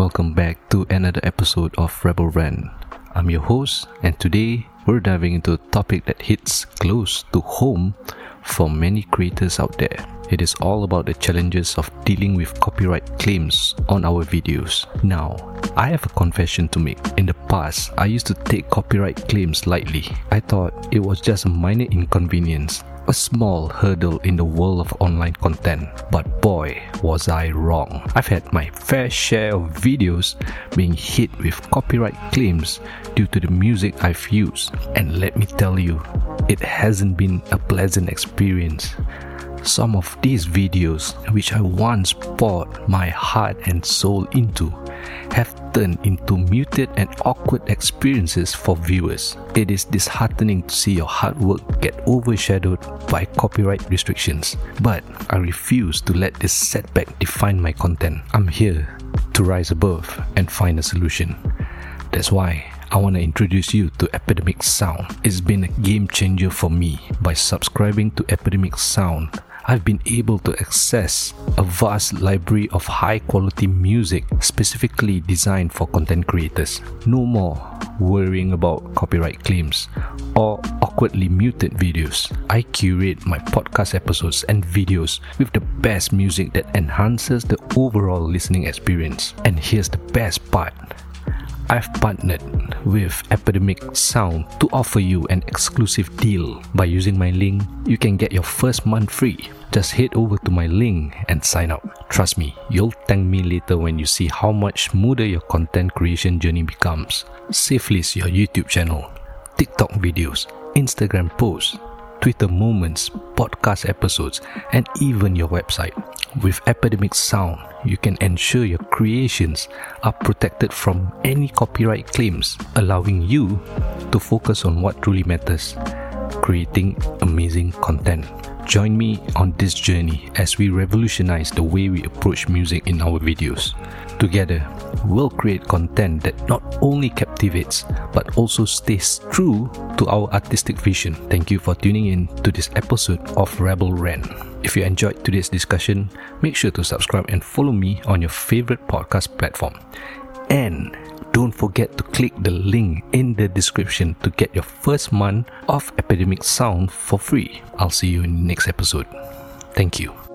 Welcome back to another episode of Rebel Rant. I'm your host, and today we're diving into a topic that hits close to home for many creators out there. It is all about the challenges of dealing with copyright claims on our videos. Now, I have a confession to make. In the past, I used to take copyright claims lightly. I thought it was just a minor inconvenience, a small hurdle in the world of online content. But boy, was I wrong. I've had my fair share of videos being hit with copyright claims due to the music I've used. And let me tell you, it hasn't been a pleasant experience. Some of these videos, which I once poured my heart and soul into, have turned into muted and awkward experiences for viewers. It is disheartening to see your hard work get overshadowed by copyright restrictions. But I refuse to let this setback define my content. I'm here to rise above and find a solution. That's why I want to introduce you to Epidemic Sound. It's been a game changer for me. By subscribing to Epidemic Sound, I've been able to access a vast library of high quality music specifically designed for content creators. No more worrying about copyright claims or awkwardly muted videos. I curate my podcast episodes and videos with the best music that enhances the overall listening experience. And here's the best part I've partnered with Epidemic Sound to offer you an exclusive deal. By using my link, you can get your first month free. Just head over to my link and sign up. Trust me, you'll thank me later when you see how much smoother your content creation journey becomes. Save list your YouTube channel, TikTok videos, Instagram posts, Twitter moments, podcast episodes, and even your website. With Epidemic Sound, you can ensure your creations are protected from any copyright claims, allowing you to focus on what truly matters creating amazing content. Join me on this journey as we revolutionize the way we approach music in our videos. Together, we'll create content that not only captivates but also stays true to our artistic vision. Thank you for tuning in to this episode of Rebel Rant. If you enjoyed today's discussion, make sure to subscribe and follow me on your favorite podcast platform. And don't forget to click the link in the description to get your first month of Epidemic Sound for free. I'll see you in the next episode. Thank you.